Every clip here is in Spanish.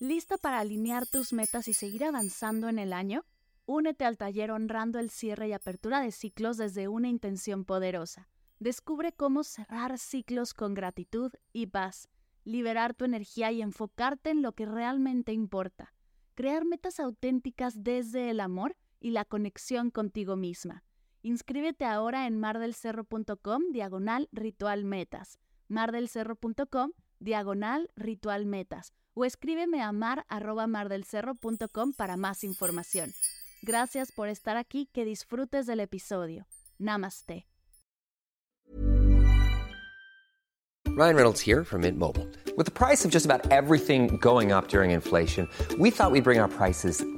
¿Lista para alinear tus metas y seguir avanzando en el año? Únete al taller honrando el cierre y apertura de ciclos desde una intención poderosa. Descubre cómo cerrar ciclos con gratitud y paz, liberar tu energía y enfocarte en lo que realmente importa. Crear metas auténticas desde el amor y la conexión contigo misma. Inscríbete ahora en mardelcerro.com diagonal ritual metas. mardelcerro.com diagonal ritual metas o escríbeme a mar arroba mardelcerro.com para más información. Gracias por estar aquí, que disfrutes del episodio. Namaste. Ryan Reynolds here from Mint Mobile. With the price of just about everything going up during inflation, we thought we'd bring our prices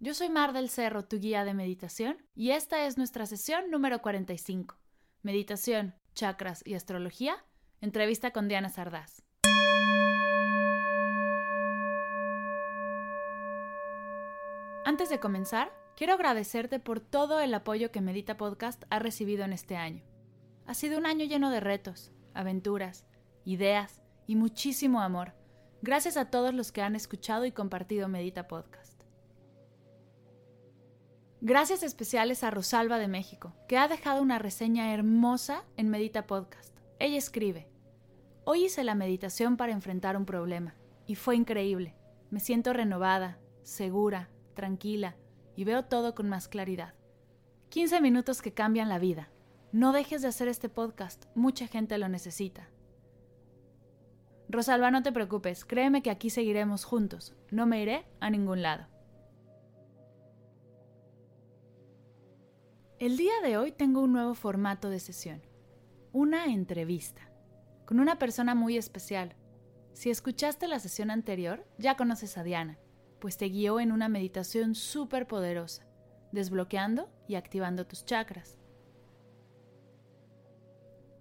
Yo soy Mar del Cerro, tu guía de meditación, y esta es nuestra sesión número 45. Meditación, chakras y astrología. Entrevista con Diana Sardás. Antes de comenzar, quiero agradecerte por todo el apoyo que Medita Podcast ha recibido en este año. Ha sido un año lleno de retos, aventuras, ideas y muchísimo amor. Gracias a todos los que han escuchado y compartido Medita Podcast. Gracias especiales a Rosalba de México, que ha dejado una reseña hermosa en Medita Podcast. Ella escribe, Hoy hice la meditación para enfrentar un problema, y fue increíble. Me siento renovada, segura, tranquila, y veo todo con más claridad. 15 minutos que cambian la vida. No dejes de hacer este podcast, mucha gente lo necesita. Rosalba, no te preocupes, créeme que aquí seguiremos juntos, no me iré a ningún lado. El día de hoy tengo un nuevo formato de sesión, una entrevista, con una persona muy especial. Si escuchaste la sesión anterior, ya conoces a Diana, pues te guió en una meditación súper poderosa, desbloqueando y activando tus chakras.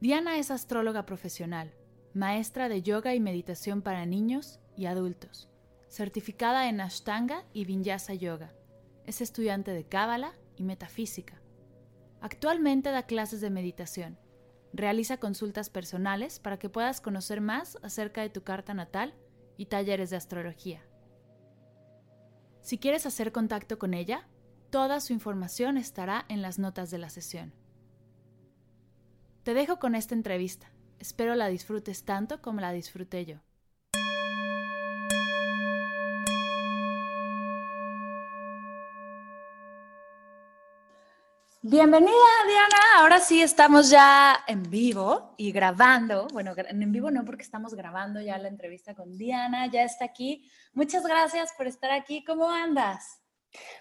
Diana es astróloga profesional, maestra de yoga y meditación para niños y adultos, certificada en Ashtanga y Vinyasa Yoga. Es estudiante de Cábala y Metafísica. Actualmente da clases de meditación. Realiza consultas personales para que puedas conocer más acerca de tu carta natal y talleres de astrología. Si quieres hacer contacto con ella, toda su información estará en las notas de la sesión. Te dejo con esta entrevista. Espero la disfrutes tanto como la disfruté yo. Bienvenida Diana, ahora sí estamos ya en vivo y grabando. Bueno, en vivo no porque estamos grabando ya la entrevista con Diana, ya está aquí. Muchas gracias por estar aquí. ¿Cómo andas?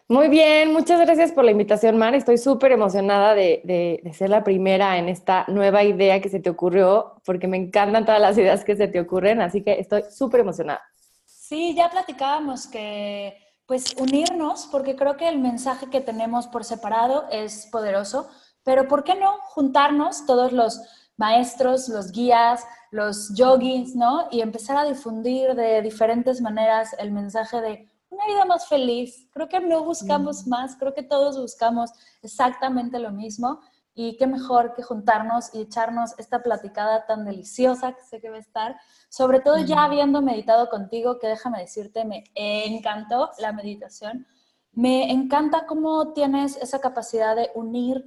Muy bien, muchas gracias por la invitación, Mar. Estoy súper emocionada de, de, de, ser la primera en esta nueva idea que se te ocurrió, porque me encantan todas las ideas que se te ocurren, así que estoy súper emocionada. Sí, ya platicábamos que pues unirnos, porque creo que el mensaje que tenemos por separado es poderoso, pero ¿por qué no juntarnos todos los maestros, los guías, los yogis, ¿no? Y empezar a difundir de diferentes maneras el mensaje de una vida más feliz. Creo que no buscamos más, creo que todos buscamos exactamente lo mismo. Y qué mejor que juntarnos y echarnos esta platicada tan deliciosa que sé que va a estar. Sobre todo ya habiendo meditado contigo, que déjame decirte, me encantó la meditación. Me encanta cómo tienes esa capacidad de unir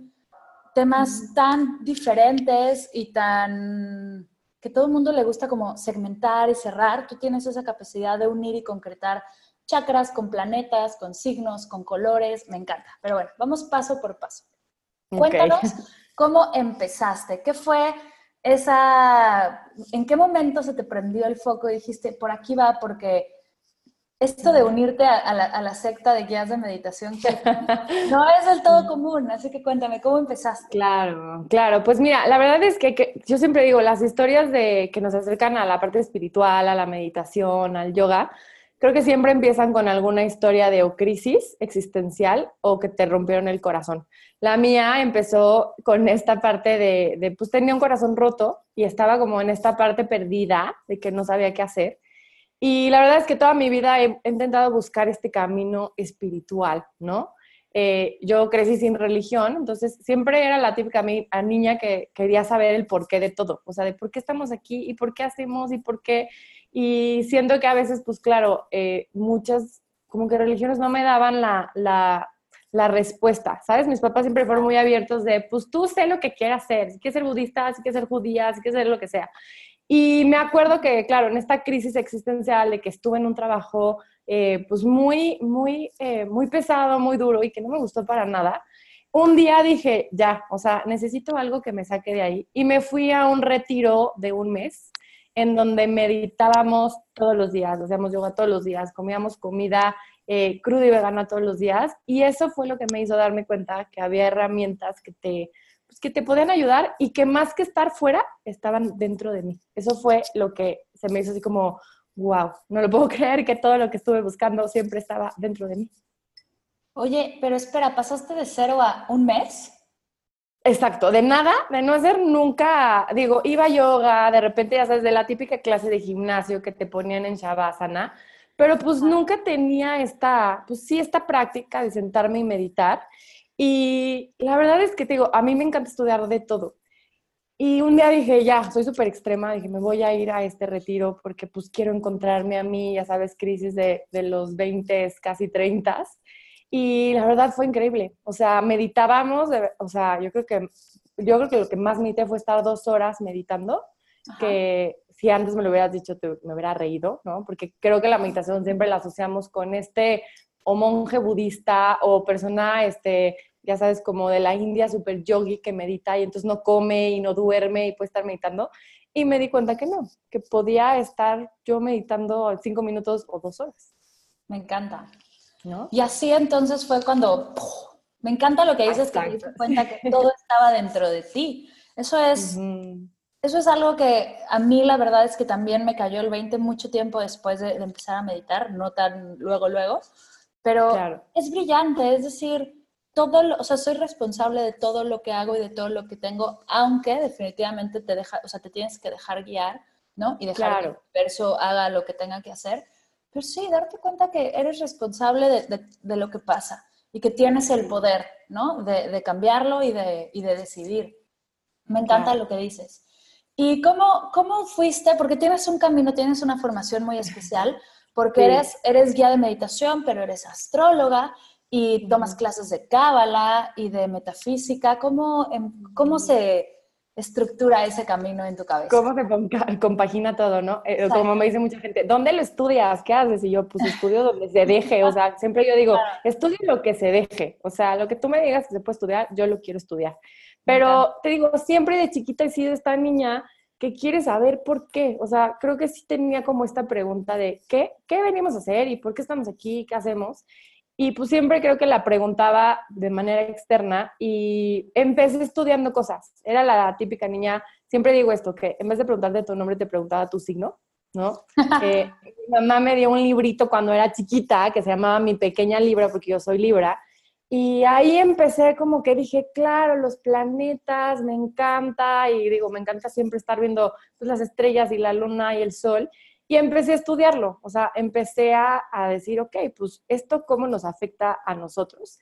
temas tan diferentes y tan que todo el mundo le gusta como segmentar y cerrar. Tú tienes esa capacidad de unir y concretar chakras con planetas, con signos, con colores. Me encanta. Pero bueno, vamos paso por paso. Cuéntanos cómo empezaste, qué fue esa, en qué momento se te prendió el foco y dijiste, por aquí va, porque esto de unirte a, a, la, a la, secta de guías de meditación que no es del todo común, así que cuéntame, ¿cómo empezaste? Claro, claro, pues mira, la verdad es que, que yo siempre digo, las historias de, que nos acercan a la parte espiritual, a la meditación, al yoga, creo que siempre empiezan con alguna historia de o crisis existencial o que te rompieron el corazón. La mía empezó con esta parte de, de, pues tenía un corazón roto y estaba como en esta parte perdida de que no sabía qué hacer. Y la verdad es que toda mi vida he, intentado buscar este camino espiritual, ¿no? Eh, yo crecí sin religión, entonces siempre era la típica niña que quería saber el porqué de todo, o sea, de por qué estamos aquí y por qué hacemos y por qué. Y siento que a veces, pues claro, eh, muchas como que religiones no me daban la, la, respuesta, ¿sabes? Mis papás siempre fueron muy abiertos de, pues tú sé lo que quieras hacer, si quieres ser budista, si quieres ser judía, si quieres ser lo que sea. Y me acuerdo que, claro, en esta crisis existencial de que estuve en un trabajo eh, pues muy, muy, eh, muy pesado, muy duro y que no me gustó para nada, un día dije, ya, o sea, necesito algo que me saque de ahí. Y me fui a un retiro de un mes en donde meditábamos todos los días, hacíamos yoga todos los días, comíamos comida eh, cruda y vegana todos los días. Y eso fue lo que me hizo darme cuenta que había herramientas que te pues, que te podían ayudar y que más que estar fuera, estaban dentro de mí. Eso fue lo que se me hizo así como, wow, no lo puedo creer que todo lo que estuve buscando siempre estaba dentro de mí. Oye, pero espera, ¿pasaste de cero a un mes? Exacto, de nada, de no hacer nunca, digo, iba a yoga, de repente ya sabes, de la típica clase de gimnasio que te ponían en Shavasana, pero pues nunca tenía esta, pues sí, esta práctica de sentarme y meditar. Y la verdad es que te digo, a mí me encanta estudiar de todo. Y un día dije, ya, soy súper extrema, dije, me voy a ir a este retiro porque pues quiero encontrarme a mí, ya sabes, crisis de, de los 20, casi 30. Y la verdad fue increíble. O sea, meditábamos, o sea, yo creo que yo creo que lo que más medité fue estar dos horas meditando, que si antes me lo hubieras dicho, te, me hubiera reído, ¿no? Porque creo que la meditación siempre la asociamos con este o monje budista o persona este, ya sabes, como de la India, super yogi que medita y entonces no come y no duerme y puede estar meditando. Y me di cuenta que no, que podía estar yo meditando cinco minutos o dos horas. Me encanta. ¿No? Y así entonces fue cuando, me encanta lo que dices, que te diste cuenta que todo estaba dentro de ti. Eso es, eso es algo que a mí la verdad es que también me cayó el 20 mucho tiempo después de, empezar a meditar, no tan luego, luego, pero es brillante, es decir, todo, o sea, soy responsable de todo lo que hago y de todo lo que tengo, aunque definitivamente te deja, o sea, te tienes que dejar guiar, ¿no? Y dejar que el verso haga lo que tenga que hacer. Pero sí, darte cuenta que eres responsable de, de, lo que pasa y que tienes el poder, ¿no? De, de cambiarlo y de, y de decidir. Me encanta lo que dices. ¿Y cómo, cómo fuiste? Porque tienes un camino, tienes una formación muy especial, porque eres, eres guía de meditación, pero eres astróloga, y tomas clases de cábala y de metafísica. ¿Cómo, em, ¿Cómo se estructura ese camino en tu cabeza? ¿Cómo se compagina todo, no? Eh, como me dice mucha gente, ¿dónde lo estudias? ¿Qué haces? Y yo, pues estudio donde se deje. O sea, siempre yo digo, estudio lo que se deje. O sea, lo que tú me digas que se puede estudiar, yo lo quiero estudiar. Pero te digo, siempre de chiquita he sido esta niña que quiere saber por qué. O sea, creo que sí tenía como esta pregunta de ¿qué, qué venimos a hacer y por qué estamos aquí? ¿Qué hacemos? Y pues siempre creo que la preguntaba de manera externa y empecé estudiando cosas. Era la típica niña, siempre digo esto, que en vez de preguntarte tu nombre, te preguntaba tu signo, ¿no? Eh, mi mamá me dio un librito cuando era chiquita que se llamaba Mi Pequeña Libra, porque yo soy Libra. Y ahí empecé como que dije, claro, los planetas, me encanta. Y digo, me encanta siempre estar viendo pues, las estrellas y la luna y el sol. Y empecé a estudiarlo, o sea, empecé a, decir, ok, pues esto cómo nos afecta a nosotros.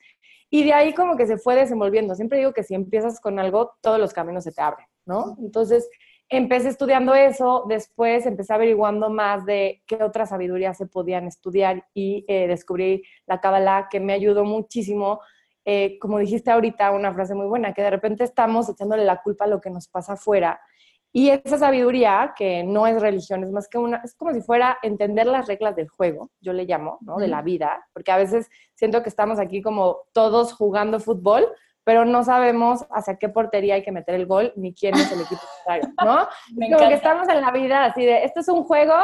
Y de ahí como que se fue desenvolviendo. Siempre digo que si empiezas con algo, todos los caminos se te abren, ¿no? Entonces, empecé estudiando eso, después empecé averiguando más de qué otras sabidurías se podían estudiar y eh, descubrí la Kabbalah, que me ayudó muchísimo. Eh, como dijiste ahorita, una frase muy buena, que de repente estamos echándole la culpa a lo que nos pasa afuera y esa sabiduría, que no es religión, es más que una, es como si fuera entender las reglas del juego, yo le llamo, ¿no? De la vida, porque a veces siento que estamos aquí como todos jugando fútbol, pero no sabemos hacia qué portería hay que meter el gol, ni quién es el equipo contrario, ¿no? como que estamos en la vida así de, esto es un juego,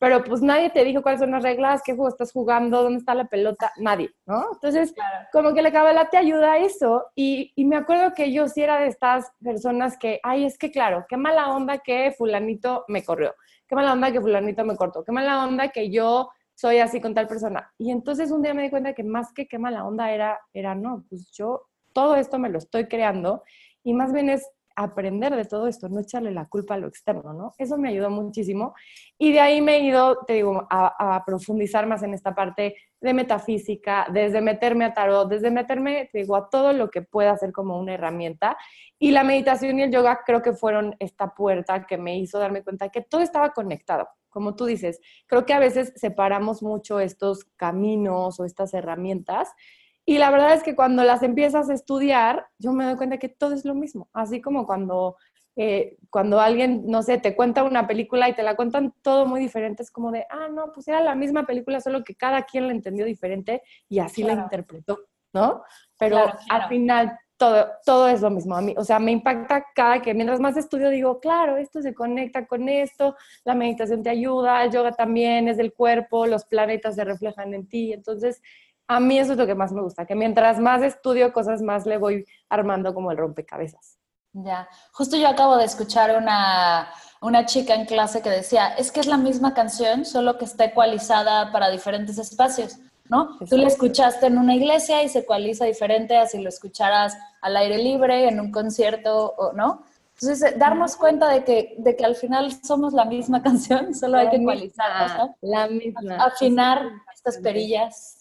pero pues nadie te dijo cuáles son las reglas, qué juego estás jugando, dónde está la pelota, nadie, ¿no? Entonces, como que la cabala te ayuda a eso y, y, me acuerdo que yo sí era de estas personas que, ay, es que claro, qué mala onda que fulanito me corrió, qué mala onda que fulanito me cortó, qué mala onda que yo soy así con tal persona. Y entonces un día me di cuenta que más que quema la onda era, era no, pues yo todo esto me lo estoy creando y más bien es aprender de todo esto, no echarle la culpa a lo externo, ¿no? Eso me ayudó muchísimo. Y de ahí me he ido, te digo, a, profundizar más en esta parte de metafísica, desde meterme a tarot, desde meterme, te digo, a todo lo que pueda ser como una herramienta. Y la meditación y el yoga creo que fueron esta puerta que me hizo darme cuenta que todo estaba conectado. Como tú dices, creo que a veces separamos mucho estos caminos o estas herramientas y la verdad es que cuando las empiezas a estudiar, yo me doy cuenta que todo es lo mismo. Así como cuando, eh, cuando alguien, no sé, te cuenta una película y te la cuentan todo muy diferente, es como de, ah, no, pues era la misma película, solo que cada quien la entendió diferente y así la interpretó, ¿no? Pero al final todo, todo es lo mismo a mí. O sea, me impacta cada que mientras más estudio digo, claro, esto se conecta con esto, la meditación te ayuda, el yoga también es del cuerpo, los planetas se reflejan en ti. Entonces, a mí eso es lo que más me gusta, que mientras más estudio cosas, más le voy armando como el rompecabezas. Ya, justo yo acabo de escuchar una, una chica en clase que decía, es que es la misma canción, solo que está ecualizada para diferentes espacios, ¿no? Tú la escuchaste en una iglesia y se ecualiza diferente a si lo escucharas al aire libre, en un concierto, o, ¿no? Entonces, darnos cuenta de que, de que al final somos la misma canción, solo hay que ecualizarla, ¿no? La misma. Afinar estas perillas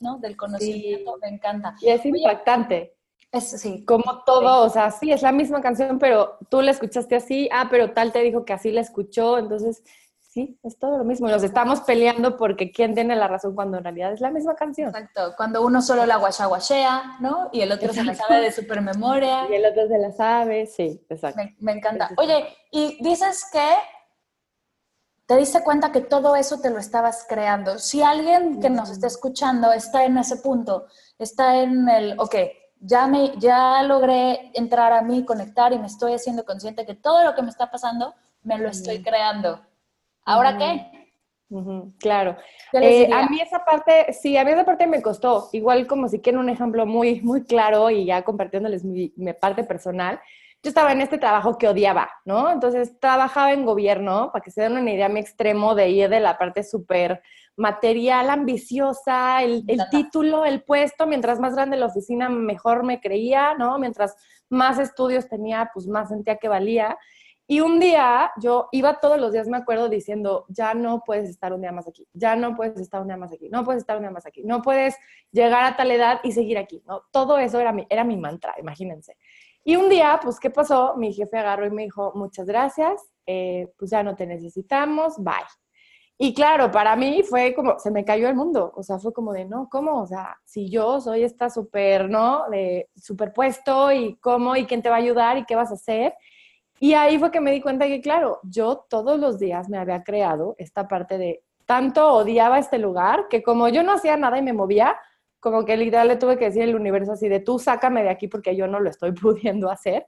¿no? Del conocimiento, me encanta. Y es impactante. Es, sí. Como todo, o sea, sí, es la misma canción, pero tú la escuchaste así, ah, pero tal te dijo que así la escuchó, entonces, sí, es todo lo mismo. Nos estamos peleando porque quién tiene la razón cuando en realidad es la misma canción. Exacto, cuando uno solo la guachaguachea, ¿no? Y el otro se la sabe de supermemoria. Y el otro se la sabe, sí, exacto. me encanta. Oye, y dices que te diste cuenta que todo eso te lo estabas creando. Si alguien que nos está escuchando está en ese punto, está en el, ok, ya, me, ya logré entrar a mí, conectar y me estoy haciendo consciente que todo lo que me está pasando me lo estoy creando. ¿Ahora qué? claro. Eh, a mí esa parte, sí, a mí esa parte me costó. Igual como si quieren un ejemplo muy, muy claro y ya compartiéndoles mi, mi parte personal yo estaba en este trabajo que odiaba, ¿no? Entonces trabajaba en gobierno, para que se den una idea, mi extremo de ir de la parte súper material, ambiciosa, el, título, el puesto, mientras más grande la oficina, mejor me creía, ¿no? Mientras más estudios tenía, pues más sentía que valía. Y un día yo iba todos los días, me acuerdo, diciendo, ya no puedes estar un día más aquí, ya no puedes estar un día más aquí, no puedes estar un día más aquí, no puedes llegar a tal edad y seguir aquí, ¿no? Todo eso era mi, era mi mantra, imagínense. Y un día, pues, ¿qué pasó? Mi jefe agarró y me dijo, muchas gracias, eh, pues ya no te necesitamos, bye. Y claro, para mí fue como, se me cayó el mundo, o sea, fue como de, no, ¿cómo? O sea, si yo soy esta súper, ¿no? De superpuesto y cómo y quién te va a ayudar y qué vas a hacer. Y ahí fue que me di cuenta que, claro, yo todos los días me había creado esta parte de, tanto odiaba este lugar que como yo no hacía nada y me movía, como que literal le tuve que decir al universo así de tú sácame de aquí porque yo no lo estoy pudiendo hacer.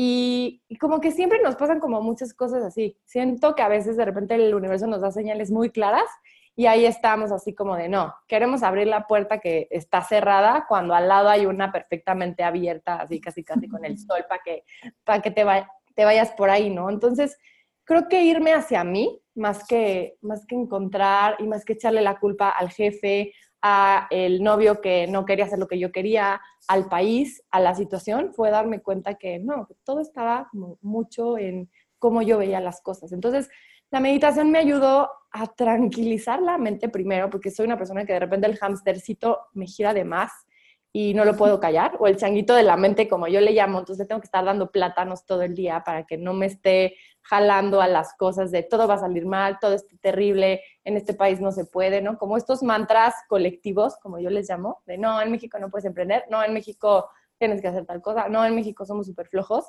Y, como que siempre nos pasan como muchas cosas así. Siento que a veces de repente el universo nos da señales muy claras y ahí estamos así como de no, queremos abrir la puerta que está cerrada cuando al lado hay una perfectamente abierta, así casi casi con el sol para que, para que te, te vayas por ahí, ¿no? Entonces, creo que irme hacia mí, más que, más que encontrar y más que echarle la culpa al jefe a el novio que no quería hacer lo que yo quería, al país, a la situación, fue darme cuenta que no, todo estaba mucho en cómo yo veía las cosas. Entonces, la meditación me ayudó a tranquilizar la mente primero, porque soy una persona que de repente el hamstercito me gira de más y no lo puedo callar, o el changuito de la mente, como yo le llamo, entonces tengo que estar dando plátanos todo el día para que no me esté jalando a las cosas de todo va a salir mal, todo es terrible, en este país no se puede, ¿no? Como estos mantras colectivos, como yo les llamo, de no, en México no puedes emprender, no, en México tienes que hacer tal cosa, no, en México somos súper flojos,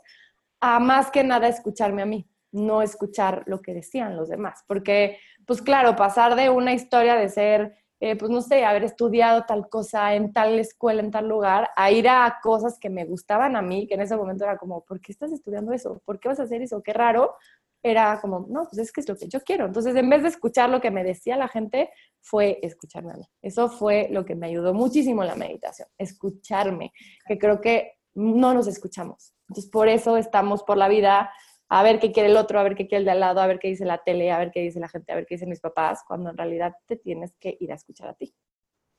a más que nada escucharme a mí, no escuchar lo que decían los demás, porque, pues claro, pasar de una historia de ser eh, pues no sé, haber estudiado tal cosa en tal escuela, en tal lugar, a ir a cosas que me gustaban a mí, que en ese momento era como, ¿por qué estás estudiando eso? ¿Por qué vas a hacer eso? Qué raro. Era como, no, pues es que es lo que yo quiero. Entonces, en vez de escuchar lo que me decía la gente, fue escucharme a mí. Eso fue lo que me ayudó muchísimo la meditación, escucharme, que creo que no nos escuchamos. Entonces, por eso estamos por la vida a ver qué quiere el otro, a ver qué quiere el de al lado, a ver qué dice la tele, a ver qué dice la gente, a ver qué dicen mis papás, cuando en realidad te tienes que ir a escuchar a ti.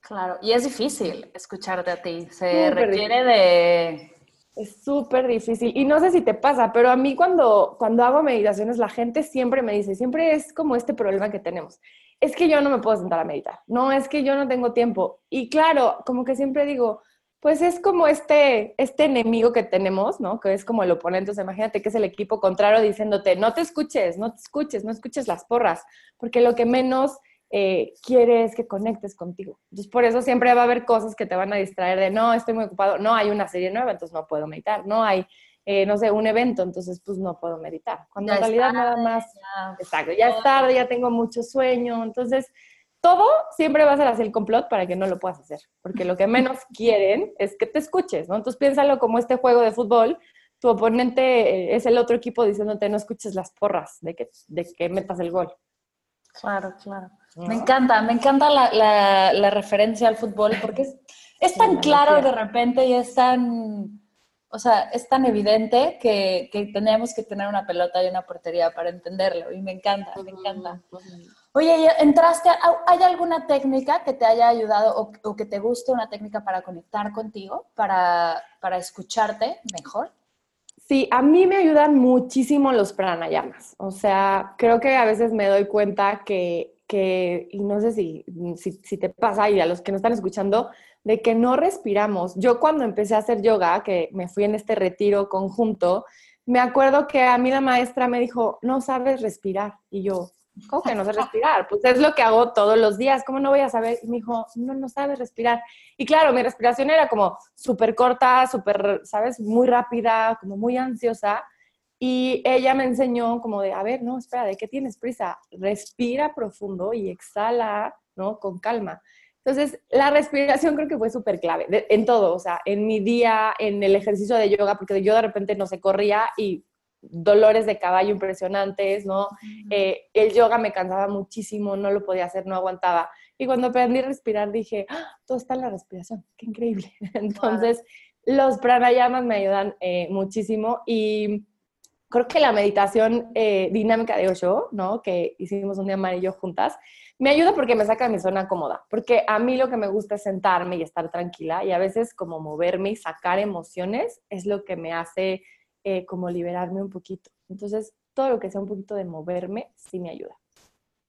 Claro, y es difícil escucharte a ti, se requiere de... Es súper difícil. Y no sé si te pasa, pero a mí cuando, cuando hago meditaciones, la gente siempre me dice, siempre es como este problema que tenemos. Es que yo no me puedo sentar a meditar. No, es que yo no tengo tiempo. Y claro, como que siempre digo, pues es como este, este enemigo que tenemos, ¿no? Que es como el oponente. O sea, imagínate que es el equipo contrario diciéndote, no te escuches, no te escuches, no escuches las porras, porque lo que menos eh, quiere es que conectes contigo. Entonces, por eso siempre va a haber cosas que te van a distraer de, no, estoy muy ocupado, no, hay una serie nueva, entonces no puedo meditar, no hay, eh, no sé, un evento, entonces pues no puedo meditar. Cuando en realidad nada más, ya, exacto, ya es tarde, ya tengo mucho sueño, entonces todo siempre va a ser así el complot para que no lo puedas hacer, porque lo que menos quieren es que te escuches, ¿no? Entonces piénsalo como este juego de fútbol, tu oponente eh, es el otro equipo diciéndote no escuches las porras de que, de que metas el gol. Claro, claro. Me encanta, me encanta la, la, referencia al fútbol porque es, es tan claro de repente y es tan, o sea, es tan evidente que, que, tenemos que tener una pelota y una portería para entenderlo y me encanta, me encanta. Oye, ¿entraste? ¿Hay alguna técnica que te haya ayudado o, que te guste una técnica para conectar contigo, para, para escucharte mejor? Sí, a mí me ayudan muchísimo los pranayamas. O sea, creo que a veces me doy cuenta que, que y no sé si, si, si, te pasa, y a los que nos están escuchando, de que no respiramos. Yo cuando empecé a hacer yoga, que me fui en este retiro conjunto, me acuerdo que a mí la maestra me dijo, no sabes respirar. Y yo, ¿cómo que no sé respirar? Pues es lo que hago todos los días, ¿cómo no voy a saber? Y me dijo, no, no sabes respirar. Y claro, mi respiración era como súper corta, súper, ¿sabes? Muy rápida, como muy ansiosa. Y ella me enseñó como de, a ver, no, espera, ¿de qué tienes prisa? Respira profundo y exhala, ¿no? Con calma. Entonces, la respiración creo que fue súper clave en todo, o sea, en mi día, en el ejercicio de yoga, porque yo de repente no se corría y dolores de caballo impresionantes, ¿no? Eh, el yoga me cansaba muchísimo, no lo podía hacer, no aguantaba. Y cuando aprendí a respirar dije, ¡Ah! todo está en la respiración, qué increíble. Entonces, los pranayamas me ayudan eh, muchísimo y creo que la meditación eh, dinámica de Osho, ¿no? Que hicimos un día amarillo juntas, me ayuda porque me saca de mi zona cómoda, porque a mí lo que me gusta es sentarme y estar tranquila y a veces como moverme y sacar emociones es lo que me hace eh, como liberarme un poquito. Entonces, todo lo que sea un poquito de moverme sí me ayuda.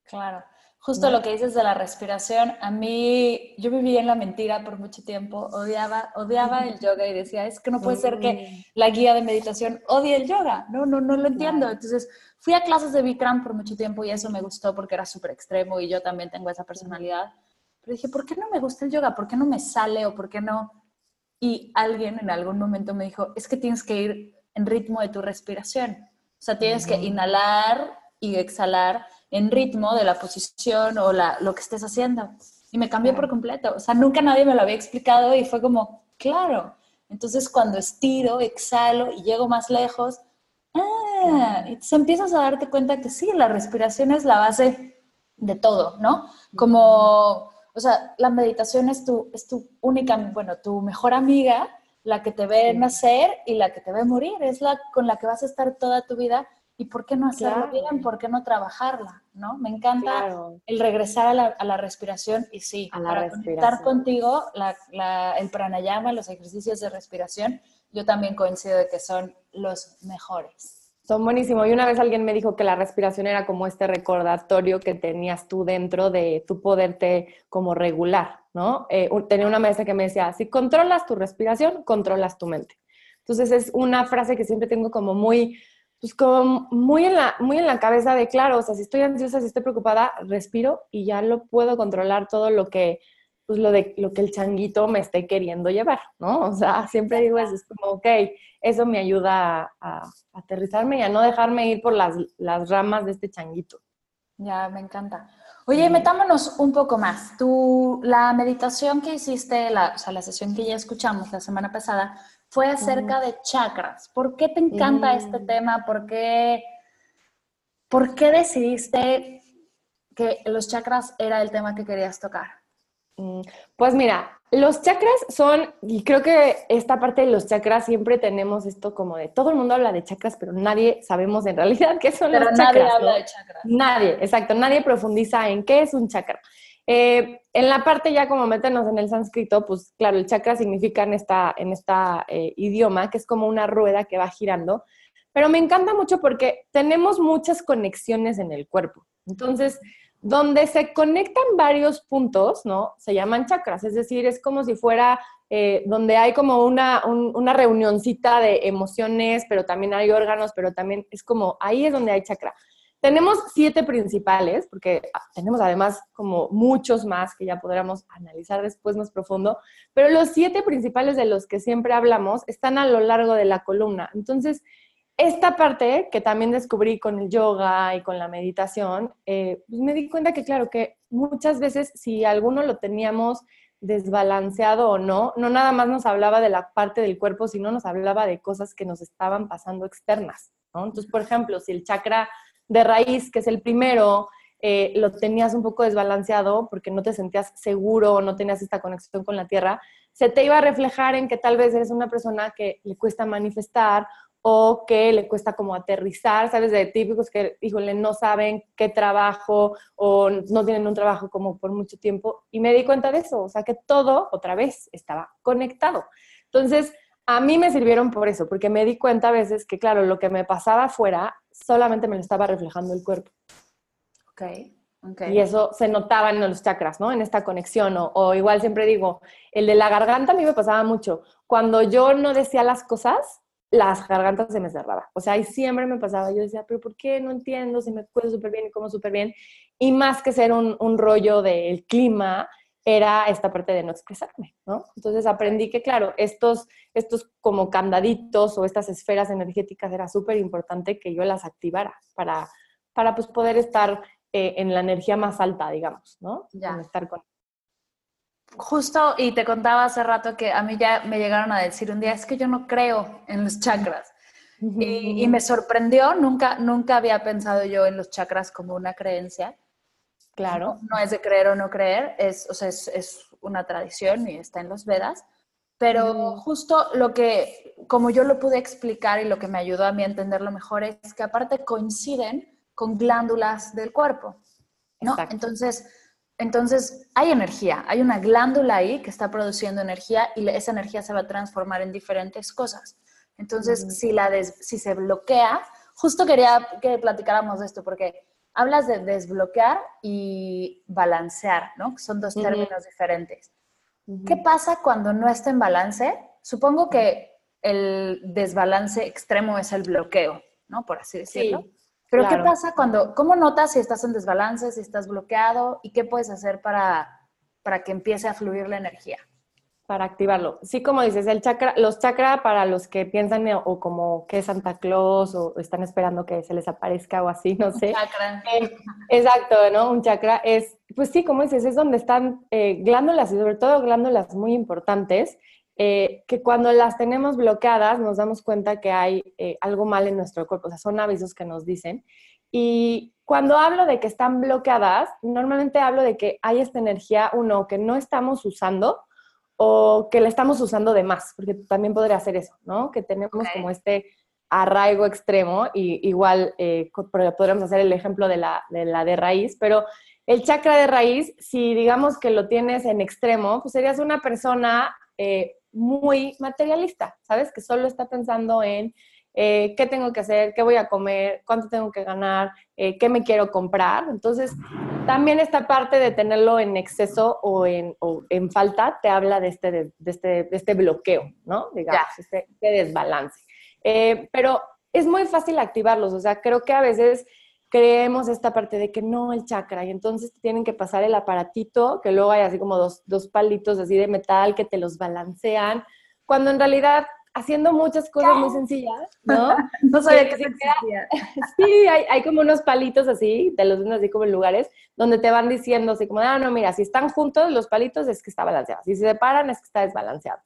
Claro. Justo lo que dices de la respiración, a mí, yo viví en la mentira por mucho tiempo, odiaba, odiaba el yoga y decía, es que no puede ser que la guía de meditación odie el yoga, no, no, no lo entiendo. Entonces, fui a clases de Bikram por mucho tiempo y eso me gustó porque era súper extremo y yo también tengo esa personalidad. Pero dije, ¿por qué no me gusta el yoga? ¿Por qué no me sale o por qué no? Y alguien en algún momento me dijo, es que tienes que ir en ritmo de tu respiración. O sea, tienes que inhalar y exhalar en ritmo de la posición o la, lo que estés haciendo. Y me cambió por completo. O sea, nunca nadie me lo había explicado y fue como, claro. Entonces, cuando estiro, exhalo y llego más lejos, ah, entonces empiezas a darte cuenta que sí, la respiración es la base de todo, ¿no? Como, o sea, la meditación es tu, es tu única, bueno, tu mejor amiga la que te ve nacer y la que te ve morir, es la con la que vas a estar toda tu vida. ¿Y por qué no hacerlo bien? ¿Por qué no trabajarla? ¿no? Me encanta el regresar a la, respiración y sí, a para conectar contigo, el pranayama, los ejercicios de respiración, yo también coincido de que son los mejores. Son buenísimos. Y una vez alguien me dijo que la respiración era como este recordatorio que tenías tú dentro de tu poderte como regular, ¿no? Eh, tenía una maestra que me decía, si controlas tu respiración, controlas tu mente. Entonces es una frase que siempre tengo como muy, pues como muy en la, muy en la cabeza de, claro, o sea, si estoy ansiosa, si estoy preocupada, respiro y ya lo puedo controlar todo lo que, pues lo de lo que el changuito me esté queriendo llevar, ¿no? O sea, siempre digo eso, es como, ok, eso me ayuda a, aterrizarme y a no dejarme ir por las, ramas de este changuito. Ya, me encanta. Oye, metámonos un poco más. Tú, la meditación que hiciste, la, o sea, la sesión que ya escuchamos la semana pasada, fue acerca de chakras. ¿Por qué te encanta este tema? ¿Por qué, ¿Por qué decidiste que los chakras era el tema que querías tocar? Mm, pues mira, Los chakras son, y creo que esta parte de los chakras siempre tenemos esto como de todo el mundo habla de chakras, pero nadie sabemos en realidad qué son Pero los nadie chakras. habla ¿no? de chakras. Nadie, exacto, nadie profundiza en qué es un chakra. Eh, en la parte ya como meternos en el sánscrito, pues claro, el chakra significa en esta, en esta eh, idioma que es como una rueda que va girando, pero me encanta mucho porque tenemos muchas conexiones en el cuerpo. Entonces, donde se conectan varios puntos, ¿no? Se llaman chakras, es decir, es como si fuera eh, donde hay como una, un- una reunioncita de emociones, pero también hay órganos, pero también es como, ahí es donde hay chakra. Tenemos siete principales, porque tenemos además como muchos más que ya podremos analizar después más profundo, pero los siete principales de los que siempre hablamos están a lo largo de la columna. Entonces, esta parte que también descubrí con el yoga y con la meditación, eh, pues me di cuenta que, claro, que muchas veces si alguno lo teníamos desbalanceado o no, no nada más nos hablaba de la parte del cuerpo, sino nos hablaba de cosas que nos estaban pasando externas, ¿no? Entonces, por ejemplo, si el chakra de raíz, que es el primero, eh, lo tenías un poco desbalanceado porque no te sentías seguro, no tenías esta conexión con la tierra, se te iba a reflejar en que tal vez eres una persona que le cuesta manifestar o que le cuesta como aterrizar, ¿sabes? De típicos que, híjole, no saben qué trabajo o no tienen un trabajo como por mucho tiempo. Y me di cuenta de eso, o sea, que todo otra vez estaba conectado. Entonces, a mí me sirvieron por eso, porque me di cuenta a veces que, claro, lo que me pasaba afuera solamente me lo estaba reflejando el cuerpo. Ok, ok. Y eso se notaba en los chakras, ¿no? En esta conexión. O, o igual siempre digo, el de la garganta a mí me pasaba mucho. Cuando yo no decía las cosas, las gargantas se me cerraban. O sea, y siempre me pasaba. Yo decía, pero ¿por qué? No entiendo, si me cuido súper bien y como súper bien. Y más que ser un, un rollo del clima, era esta parte de no expresarme, ¿no? Entonces aprendí que, claro, estos, estos como candaditos o estas esferas energéticas era súper importante que yo las activara para, para pues, poder estar eh, en la energía más alta, digamos, ¿no? Ya. Conectar con... Justo, y te contaba hace rato que a mí ya me llegaron a decir un día, es que yo no creo en los chakras. Y, y me sorprendió, nunca, nunca había pensado yo en los chakras como una creencia. Claro. No, no es de creer o no creer, es, o sea, es, es una tradición y está en los Vedas. Pero justo lo que, como yo lo pude explicar y lo que me ayudó a mí a entenderlo mejor es que aparte coinciden con glándulas del cuerpo, ¿no? Exacto. Entonces, entonces hay energía, hay una glándula ahí que está produciendo energía y esa energía se va a transformar en diferentes cosas. Entonces, si, la des- si se bloquea, justo quería que platicáramos de esto porque hablas de desbloquear y balancear, ¿no? Que Son dos términos diferentes. ¿Qué pasa cuando no está en balance? Supongo que el desbalance extremo es el bloqueo, ¿no? Por así decirlo. Sí, Pero claro. ¿qué pasa cuando, cómo notas si estás en desbalance, si estás bloqueado y qué puedes hacer para, para que empiece a fluir la energía? Para activarlo. Sí, como dices, el chakra, los chakra para los que piensan o como que es Santa Claus o están esperando que se les aparezca o así, no sé. Chakra. Eh, exacto, ¿no? Un chakra es, pues sí, como dices, es donde están eh, glándulas y sobre todo glándulas muy importantes, eh, que cuando las tenemos bloqueadas nos damos cuenta que hay eh, algo mal en nuestro cuerpo, o sea, son avisos que nos dicen. Y cuando hablo de que están bloqueadas, normalmente hablo de que hay esta energía, uno, que no estamos usando o que la estamos usando de más, porque también podría ser eso, ¿no? Que tenemos como este arraigo extremo, y igual eh, podríamos hacer el ejemplo de la, de la de raíz, pero el chakra de raíz, si digamos que lo tienes en extremo, pues serías una persona eh, muy materialista, ¿sabes? Que solo está pensando en eh, qué tengo que hacer, qué voy a comer, cuánto tengo que ganar, eh, qué me quiero comprar. Entonces, también esta parte de tenerlo en exceso o en, o en falta te habla de este, de, de este, de este bloqueo, ¿no? Digamos, este, este desbalance. Eh, pero es muy fácil activarlos, o sea, creo que a veces creemos esta parte de que no el chakra y entonces tienen que pasar el aparatito, que luego hay así como dos, dos palitos así de metal que te los balancean, cuando en realidad haciendo muchas cosas muy sencillas, ¿no? No sabía que eso existía. Sí, hay, hay como unos palitos así, te los venden así como en lugares, donde te van diciendo así como, ah, no, mira, si están juntos los palitos es que está balanceado, si se separan es que está desbalanceado.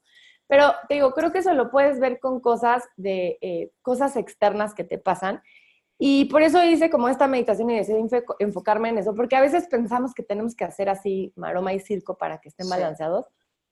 Pero te digo, creo que eso lo puedes ver con cosas de eh, cosas externas que te pasan. Y por eso hice como esta meditación y decidí enfo- enfocarme en eso, porque a veces pensamos que tenemos que hacer así maroma y circo para que estén Sí.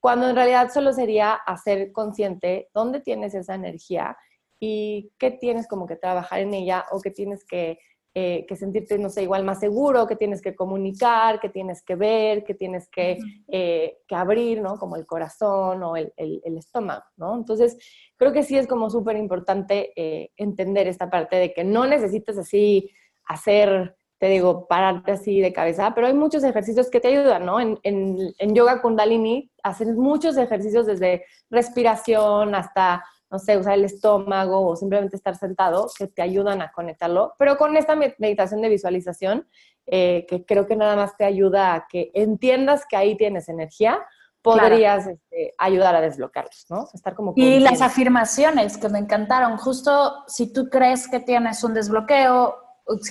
Cuando en realidad solo sería hacer consciente dónde tienes esa energía y qué tienes como que trabajar en ella o qué tienes que, eh, que sentirte, no sé, igual más seguro, que tienes que comunicar, que tienes que ver, que tienes que, eh, que abrir, ¿no? Como el corazón o el, el, el estómago, ¿no? Entonces, creo que sí es como súper importante eh, entender esta parte de que no necesitas así hacer te digo, pararte así de cabeza, pero hay muchos ejercicios que te ayudan, ¿no? En, en, en yoga kundalini hacen muchos ejercicios desde respiración hasta no sé, usar el estómago o simplemente estar sentado, que te ayudan a conectarlo. Pero con esta meditación de visualización, eh, que creo que nada más te ayuda a que entiendas que ahí tienes energía, podrías este, ayudar a desbloquearlos, ¿no? Estar como y las afirmaciones que me encantaron, justo si tú crees que tienes un desbloqueo,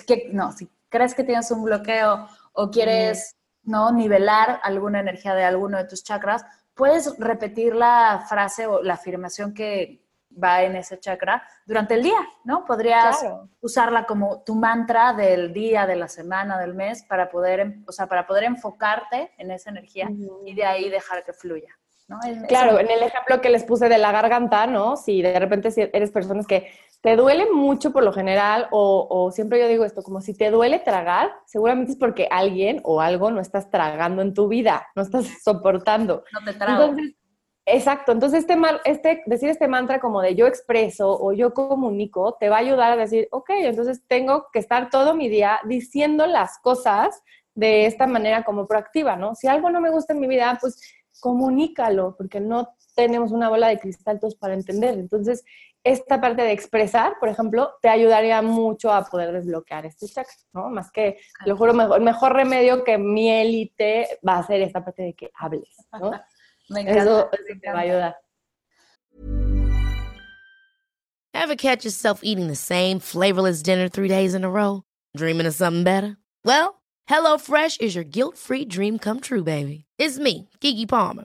que, no, si crees que tienes un bloqueo o quieres, ¿no? Nivelar alguna energía de alguno de tus chakras, puedes repetir la frase o la afirmación que, va en ese chakra durante el día, ¿no? Podrías usarla como tu mantra del día, de la semana, del mes, para poder, o sea, para poder enfocarte en esa energía y de ahí dejar que fluya. ¿no? claro, en el ejemplo que les puse de la garganta, ¿no? Si de repente eres personas que te duele mucho por lo general, o, o, siempre yo digo esto, como si te duele tragar, seguramente es porque alguien o algo no estás tragando en tu vida, no estás soportando. No te trago. Entonces, Exacto, entonces este, este, decir este mantra como de yo expreso o yo comunico te va a ayudar a decir, ok, entonces tengo que estar todo mi día diciendo las cosas de esta manera como proactiva, ¿no? Si algo no me gusta en mi vida, pues comunícalo, porque no tenemos una bola de cristal todos para entender. Entonces, esta parte de expresar, por ejemplo, te ayudaría mucho a poder desbloquear este chakra, ¿no? Más que, lo juro, mejor, el mejor remedio que miel y té va a ser esta parte de que hables, ¿no? Me Eso, eso te va a ayudar. Ever catch yourself eating the same flavorless dinner three days in a row? Dreaming of something better? Well, HelloFresh is your guilt-free dream come true, baby. It's me, Kiki Palmer.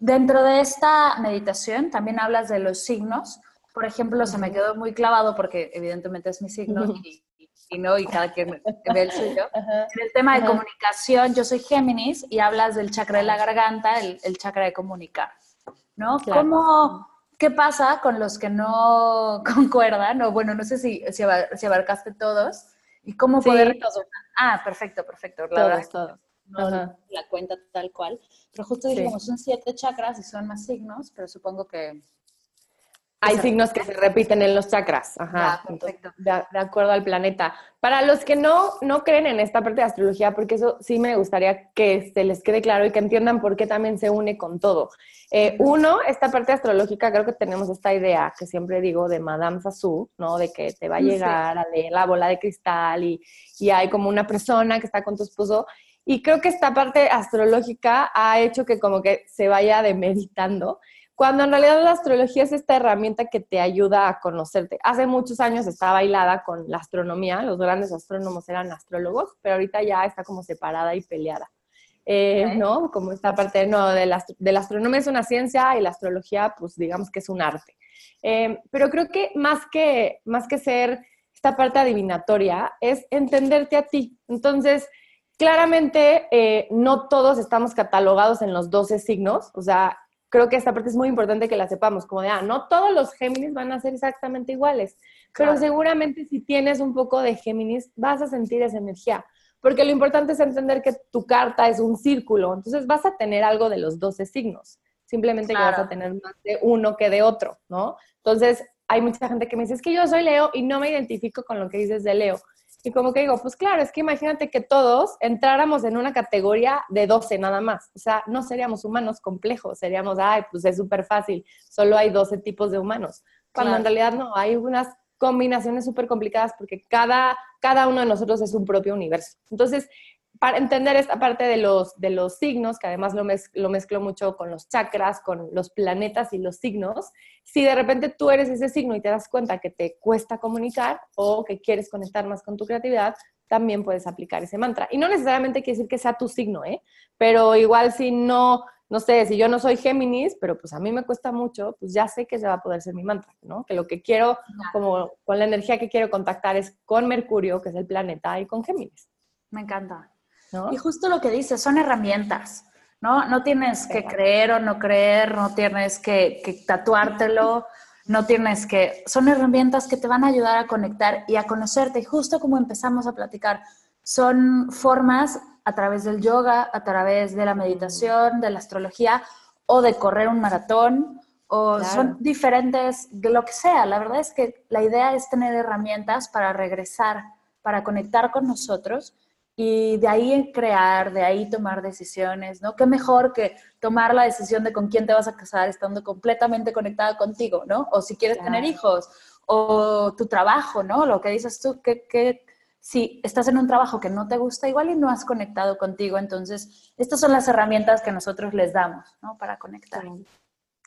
dentro de esta meditación también hablas de los signos. Por ejemplo, se me quedó muy clavado porque evidentemente es mi signo y, y, no, y cada quien ve el suyo. En el tema de comunicación, yo soy Géminis y hablas del chakra de la garganta, el, el chakra de comunicar. ¿No? Claro. ¿Cómo, ¿Qué pasa con los que no concuerdan? O bueno, no sé si, si, abarcaste todos. ¿Y cómo poder Ah, perfecto, perfecto. Todos, todos. No la cuenta tal cual. Pero justo dijimos, son siete chakras y son más signos, pero supongo que... Hay signos que se repiten en los chakras, ajá, perfecto. De, de, acuerdo al planeta. Para los que no, no creen en esta parte de astrología, porque eso sí me gustaría que se les quede claro y que entiendan por qué también se une con todo. Eh, uno, esta parte astrológica, creo que tenemos esta idea que siempre digo de Madame Sassou, ¿no? De que te va a llegar a leer la bola de cristal y, y hay como una persona que está con tu esposo. Y creo que esta parte astrológica ha hecho que como que se vaya demeritando, cuando en realidad la astrología es esta herramienta que te ayuda a conocerte. Hace muchos años estaba bailada con la astronomía, los grandes astrónomos eran astrólogos, pero ahorita ya está como separada y peleada. Eh, ¿no? Como esta parte, no, de la, de la, astronomía es una ciencia y la astrología, pues digamos que es un arte. Eh, pero creo que más, que más que ser esta parte adivinatoria, es entenderte a ti. Entonces, claramente eh, no todos estamos catalogados en los 12 signos, o sea, creo que esta parte es muy importante que la sepamos, como de, ah, no todos los Géminis van a ser exactamente iguales, pero seguramente si tienes un poco de Géminis, vas a sentir esa energía porque lo importante es entender que tu carta es un círculo, entonces vas a tener algo de los 12 signos, simplemente que vas a tener más de uno que de otro, ¿no? Entonces, hay mucha gente que me dice, es que yo soy Leo y no me identifico con lo que dices de Leo. Y como que digo, pues claro, es que imagínate que todos entráramos en una categoría de 12 nada más. O sea, no seríamos humanos complejos, seríamos, ay, pues es súper fácil, solo hay 12 tipos de humanos. Cuando en realidad no, hay unas combinaciones súper complicadas porque cada, cada uno de nosotros es un propio universo. Entonces, para entender esta parte de los, de los signos, que además lo, lo mezclo mucho con los chakras, con los planetas y los signos, si de repente tú eres ese signo y te das cuenta que te cuesta comunicar o que quieres conectar más con tu creatividad, también puedes aplicar ese mantra. Y no necesariamente quiere decir que sea tu signo, ¿eh? Pero igual si no, no sé, si yo no soy Géminis, pero pues a mí me cuesta mucho, pues ya sé que se va a poder ser mi mantra, ¿no? Que lo que quiero, como con la energía que quiero contactar es con Mercurio, que es el planeta, y con Géminis. Me encanta. Y justo lo que dices, son herramientas, ¿no? No tienes que creer o no creer, no tienes que, que tatuártelo, no tienes que... Son herramientas que te van a ayudar a conectar y a conocerte. Y justo como empezamos a platicar, son formas a través del yoga, a través de la meditación, de la astrología o de correr un maratón o son diferentes de lo que sea. La verdad es que la idea es tener herramientas para regresar, para conectar con nosotros y de ahí crear, de ahí tomar decisiones, ¿no? Qué mejor que tomar la decisión de con quién te vas a casar estando completamente conectada contigo, ¿no? O si quieres tener hijos, o tu trabajo, ¿no? Lo que dices tú, que, que si estás en un trabajo que no te gusta igual y no has conectado contigo, entonces estas son las herramientas que nosotros les damos, ¿no? Para conectar.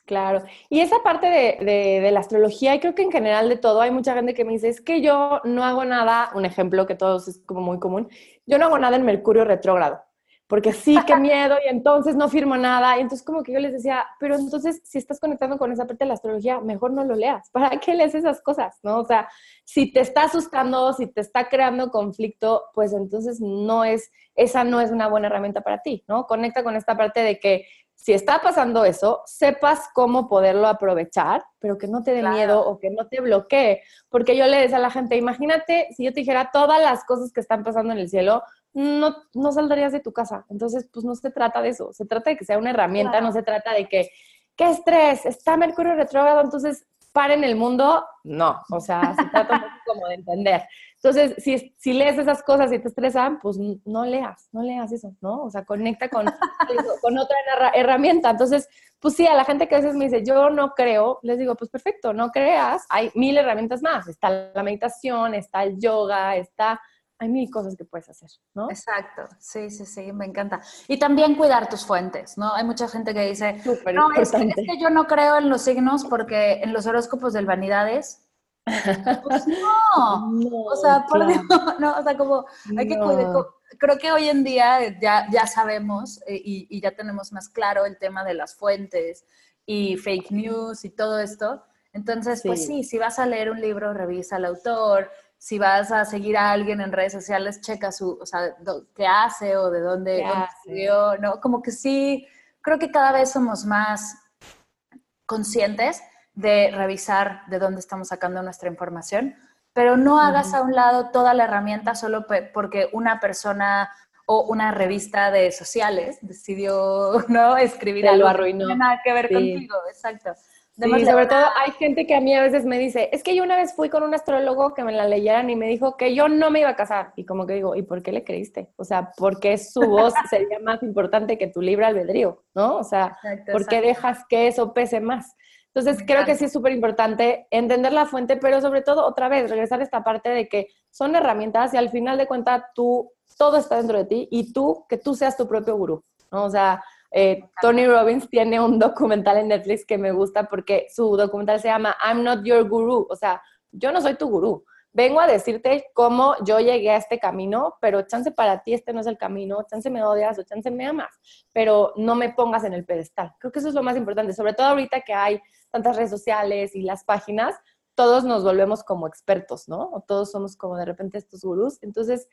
Claro. Y esa parte de, la astrología, y creo que en general de todo, hay mucha gente que me dice, es que yo no hago nada, un ejemplo que todos es como muy común, yo no hago nada en Mercurio retrógrado, porque sí, qué miedo, y entonces no firmo nada. Y entonces como que yo les decía, pero entonces si estás conectando con esa parte de la astrología, mejor no lo leas. ¿Para qué lees esas cosas? ¿No? O sea, si te está asustando, si te está creando conflicto, pues entonces no es, esa no es una buena herramienta para ti, ¿no? Conecta con esta parte de que si está pasando eso, sepas cómo poderlo aprovechar, pero que no te dé miedo o que no te bloquee. Porque yo le decía a la gente, imagínate si yo te dijera todas las cosas que están pasando en el cielo, no, no saldrías de tu casa. Entonces, pues no se trata de eso, se trata de que sea una herramienta, no se trata de que, ¿qué estrés? Está Mercurio retrógrado, entonces paren el mundo. No, o sea, se trata como de entender. Entonces, si, si, lees esas cosas y te estresan, pues no leas, no leas eso, ¿no? O sea, conecta con, con otra herramienta. Entonces, pues sí, a la gente que a veces me dice, yo no creo, les digo, pues perfecto, no creas, hay mil herramientas más. Está la meditación, está el yoga, está hay mil cosas que puedes hacer, ¿no? Exacto, sí, sí, sí, me encanta. Y también cuidar tus fuentes, ¿no? Hay mucha gente que dice, no, es que, es que, yo no creo en los signos porque en los horóscopos del Vanidades pues no. o sea, por Dios, no, o sea, como hay que cuidar. Creo que hoy en día ya, ya sabemos eh, y, y, ya tenemos más claro el tema de las fuentes y fake news y todo esto. Entonces, pues sí, si vas a leer un libro, revisa al autor. Si vas a seguir a alguien en redes sociales, checa su, o sea, qué hace o de dónde, dónde ¿no? Como que sí, creo que cada vez somos más conscientes de revisar de dónde estamos sacando nuestra información, pero no hagas a un lado toda la herramienta solo porque una persona o una revista de sociales decidió no escribir algo arruinó. no tiene nada que ver contigo, exacto. Sí, sobre todo hay gente que a mí a veces me dice, es que yo una vez fui con un astrólogo que me la leyeran y me dijo que yo no me iba a casar. Y como que digo, ¿y por qué le creíste? O sea, ¿por qué su voz sería más importante que tu libre albedrío? ¿No? O sea, ¿por qué dejas que eso pese más? Entonces, creo que sí es súper importante entender la fuente, pero sobre todo, otra vez, regresar a esta parte de que son herramientas y al final de cuentas tú, todo está dentro de ti y tú, que tú seas tu propio gurú, ¿no? O sea, eh, Tony Robbins tiene un documental en Netflix que me gusta porque su documental se llama I'm Not Your Guru, o sea, yo no soy tu gurú. Vengo a decirte cómo yo llegué a este camino, pero chance para ti este no es el camino, chance me odias o chance me amas, pero no me pongas en el pedestal. Creo que eso es lo más importante, sobre todo ahorita que hay tantas redes sociales y las páginas, todos nos volvemos como expertos, ¿no? O todos somos como de repente estos gurús. Entonces,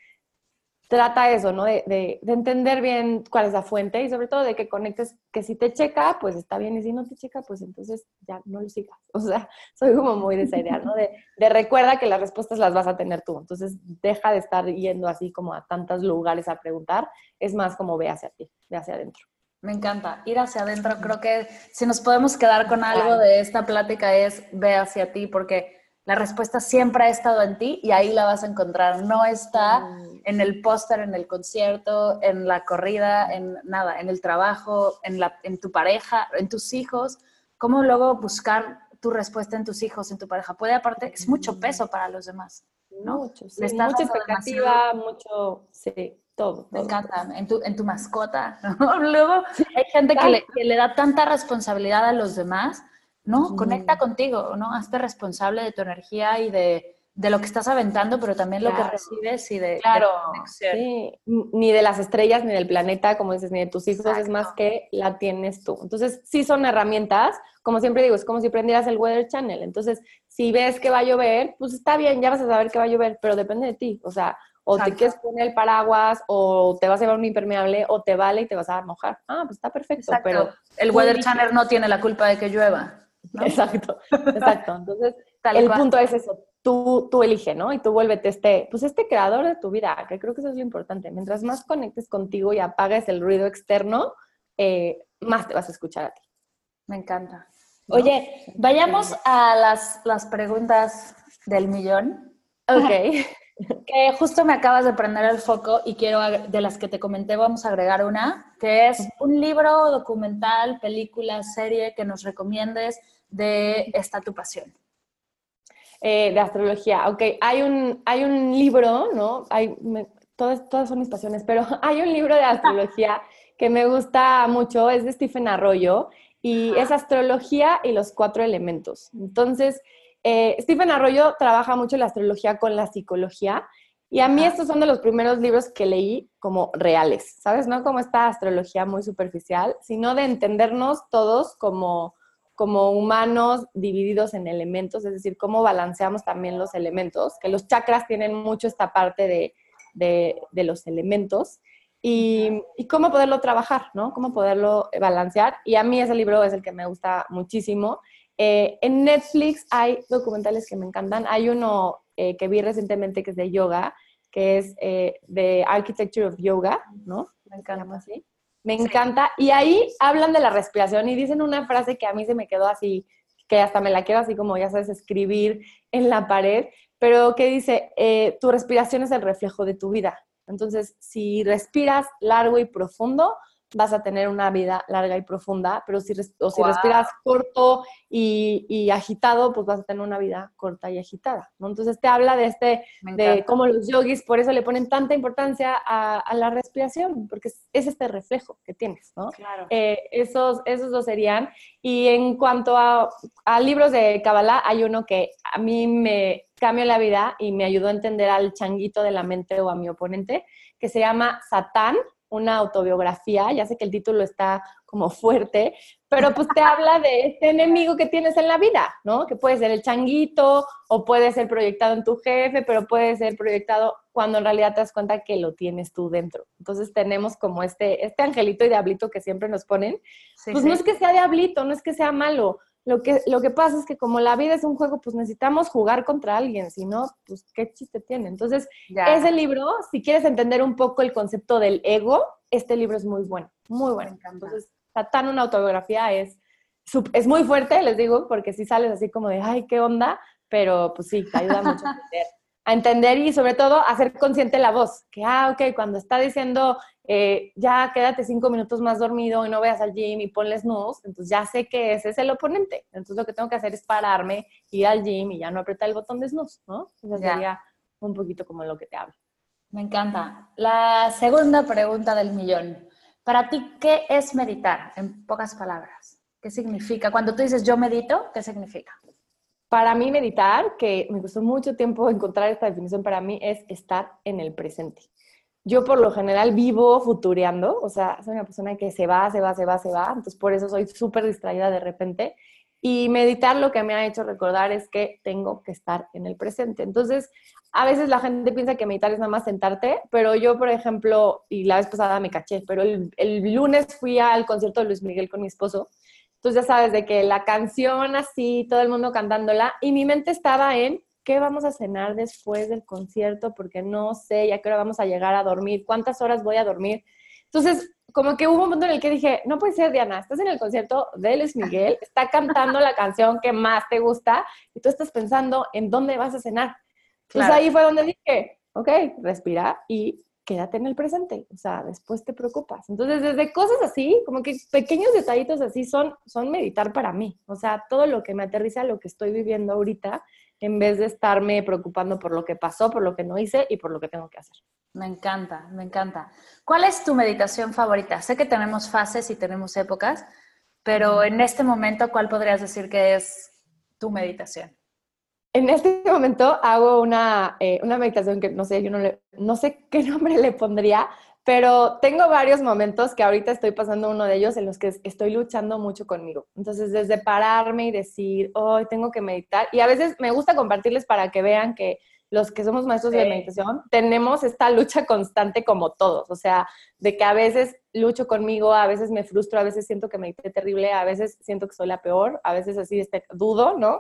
trata eso, ¿no? De, de, entender bien cuál es la fuente y sobre todo de que conectes, que si te checa, pues está bien, y si no te checa, pues entonces ya no lo sigas. O sea, soy como muy de esa idea, ¿no? De, de recuerda que las respuestas las vas a tener tú. Entonces, deja de estar yendo así como a tantos lugares a preguntar, es más como ve hacia ti, ve hacia adentro. Me encanta. Ir hacia adentro. Creo que si nos podemos quedar con algo de esta plática es ve hacia ti, porque la respuesta siempre ha estado en ti y ahí la vas a encontrar. No está en el póster, en el concierto, en la corrida, en nada, en el trabajo, en, la, en tu pareja, en tus hijos. ¿Cómo luego buscar tu respuesta en tus hijos, en tu pareja? Puede aparte, es mucho peso para los demás. ¿no? Mucho, mucha expectativa, mucho, sí, todo. Me todo. encanta, en tu, en tu mascota. ¿no? Luego hay gente que le, que le da tanta responsabilidad a los demás, ¿no? Conecta contigo, ¿no? Hazte responsable de tu energía y de, de lo que estás aventando, pero también lo que recibes y de, Claro, sí, ni de las estrellas, ni del planeta, como dices, ni de tus hijos, es más que la tienes tú. Entonces, sí son herramientas, como siempre digo, es como si prendieras el Weather Channel. Entonces, si ves que va a llover, pues está bien, ya vas a saber que va a llover, pero depende de ti. O sea, o te quieres poner el paraguas, o te vas a llevar un impermeable, o te vale y te vas a mojar. Ah, pues está perfecto, Exacto. pero... el Weather. Channel no tiene la culpa de que llueva. ¿no? Exacto, exacto. Entonces, Tal el cual. punto es eso, tú, tú elige, ¿no? Y tú vuélvete este, pues este creador de tu vida, que creo que eso es lo importante. Mientras más conectes contigo y apagues el ruido externo, eh, más te vas a escuchar a ti. Me encanta. ¿no? Oye, vayamos a las, las preguntas del millón. Ok, Que justo me acabas de prender el foco y quiero, de las que te comenté, vamos a agregar una, que es un libro, documental, película, serie que nos recomiendes de esta tu pasión. Eh, de astrología. Ok, hay un, hay un libro, ¿no? Hay, me- todas, todas son mis pasiones, pero hay un libro de astrología que me gusta mucho, es de Stephen Arroyo, y es astrología y los cuatro elementos. Entonces, eh, Stephen Arroyo trabaja mucho la astrología con la psicología, y a mí estos son de los primeros libros que leí como reales, ¿sabes? No como esta astrología muy superficial, sino de entendernos todos como como humanos divididos en elementos, es decir, cómo balanceamos también los elementos, que los chakras tienen mucho esta parte de, de- de los elementos, y, y cómo poderlo trabajar, ¿no? Cómo poderlo balancear. Y a mí ese libro es el que me gusta muchísimo. Eh, en Netflix hay documentales que me encantan. Hay uno eh, que vi recientemente que es de yoga, que es eh, The Architecture of Yoga, ¿no? Me encanta. así. Me encanta. Y ahí hablan de la respiración y dicen una frase que a mí se me quedó así, que hasta me la quiero así como, ya sabes, escribir en la pared, pero que dice, eh, tu respiración es el reflejo de tu vida. Entonces, si respiras largo y profundo, vas a tener una vida larga y profunda, pero si, o si Wow. respiras corto y, y agitado, pues vas a tener una vida corta y agitada, ¿no? Entonces te habla de este, de cómo los yogis por eso le ponen tanta importancia a, a la respiración, porque es, es este reflejo que tienes, ¿no? Claro. Eh, esos, esos dos serían. Y en cuanto a, a libros de Kabbalah, hay uno que a mí me cambió la vida y me ayudó a entender al changuito de la mente o a mi oponente, que se llama Satán, una autobiografía. Ya sé que el título está como fuerte, pero pues te habla de este enemigo que tienes en la vida, ¿no? Que puede ser el changuito o puede ser proyectado en tu jefe, pero puede ser proyectado cuando en realidad te das cuenta que lo tienes tú dentro. Entonces tenemos como este, este angelito y diablito que siempre nos ponen. Sí, pues sí. no es que sea diablito, no es que sea malo. Lo que, lo que pasa es que como la vida es un juego, pues necesitamos jugar contra alguien, si no, pues qué chiste tiene. Entonces, Ya. ese libro, si quieres entender un poco el concepto del ego, este libro es muy bueno, muy bueno. Entonces, Satán, una autobiografía, es, es muy fuerte, les digo, porque si sales así como de, ay, qué onda, pero pues sí, te ayuda mucho a entender. A entender y sobre todo a ser consciente la voz, que, ah, ok, cuando está diciendo, eh, ya quédate cinco minutos más dormido y no vayas al gym y ponle snooze, entonces ya sé que ese es el oponente. Entonces lo que tengo que hacer es pararme, ir al gym y ya no apretar el botón de snooze, ¿no? Eso sería un poquito como lo que te hablo. Me encanta. La segunda pregunta del millón. Para ti, ¿qué es meditar? En pocas palabras. ¿Qué significa? Cuando tú dices yo medito, ¿qué significa? Para mí meditar, que me costó mucho tiempo encontrar esta definición para mí, es estar en el presente. Yo por lo general vivo futureando, o sea, soy una persona que se va, se va, se va, se va, entonces por eso soy súper distraída de repente. Y meditar lo que me ha hecho recordar es que tengo que estar en el presente. Entonces, a veces la gente piensa que meditar es nada más sentarte, pero yo, por ejemplo, y la vez pasada me caché, pero el, el lunes fui al concierto de Luis Miguel con mi esposo entonces ya sabes de que la canción así, todo el mundo cantándola, y mi mente estaba en qué vamos a cenar después del concierto, porque no sé ya qué hora vamos a llegar a dormir, cuántas horas voy a dormir. Entonces, como que hubo un momento en el que dije, no puede ser, Diana, estás en el concierto de Luis Miguel, está cantando la canción que más te gusta, y tú estás pensando en dónde vas a cenar. Entonces Claro. ahí fue donde dije, ok, respira y quédate en el presente, o sea, después te preocupas. Entonces, desde cosas así, como que pequeños detallitos así son, son meditar para mí, o sea, todo lo que me aterriza a lo que estoy viviendo ahorita, en vez de estarme preocupando por lo que pasó, por lo que no hice y por lo que tengo que hacer. Me encanta, me encanta. ¿Cuál es tu meditación favorita? Sé que tenemos fases y tenemos épocas, pero en este momento, ¿cuál podrías decir que es tu meditación? En este momento hago una, eh, una meditación que no sé, yo no, le, no sé qué nombre le pondría, pero tengo varios momentos que ahorita estoy pasando uno de ellos en los que estoy luchando mucho conmigo. Entonces, desde pararme y decir, hoy tengo que meditar, y a veces me gusta compartirles para que vean que los que somos maestros de meditación tenemos esta lucha constante como todos, o sea, de que a veces lucho conmigo, a veces me frustro, a veces siento que medité terrible, a veces siento que soy la peor, a veces así este, dudo, ¿no?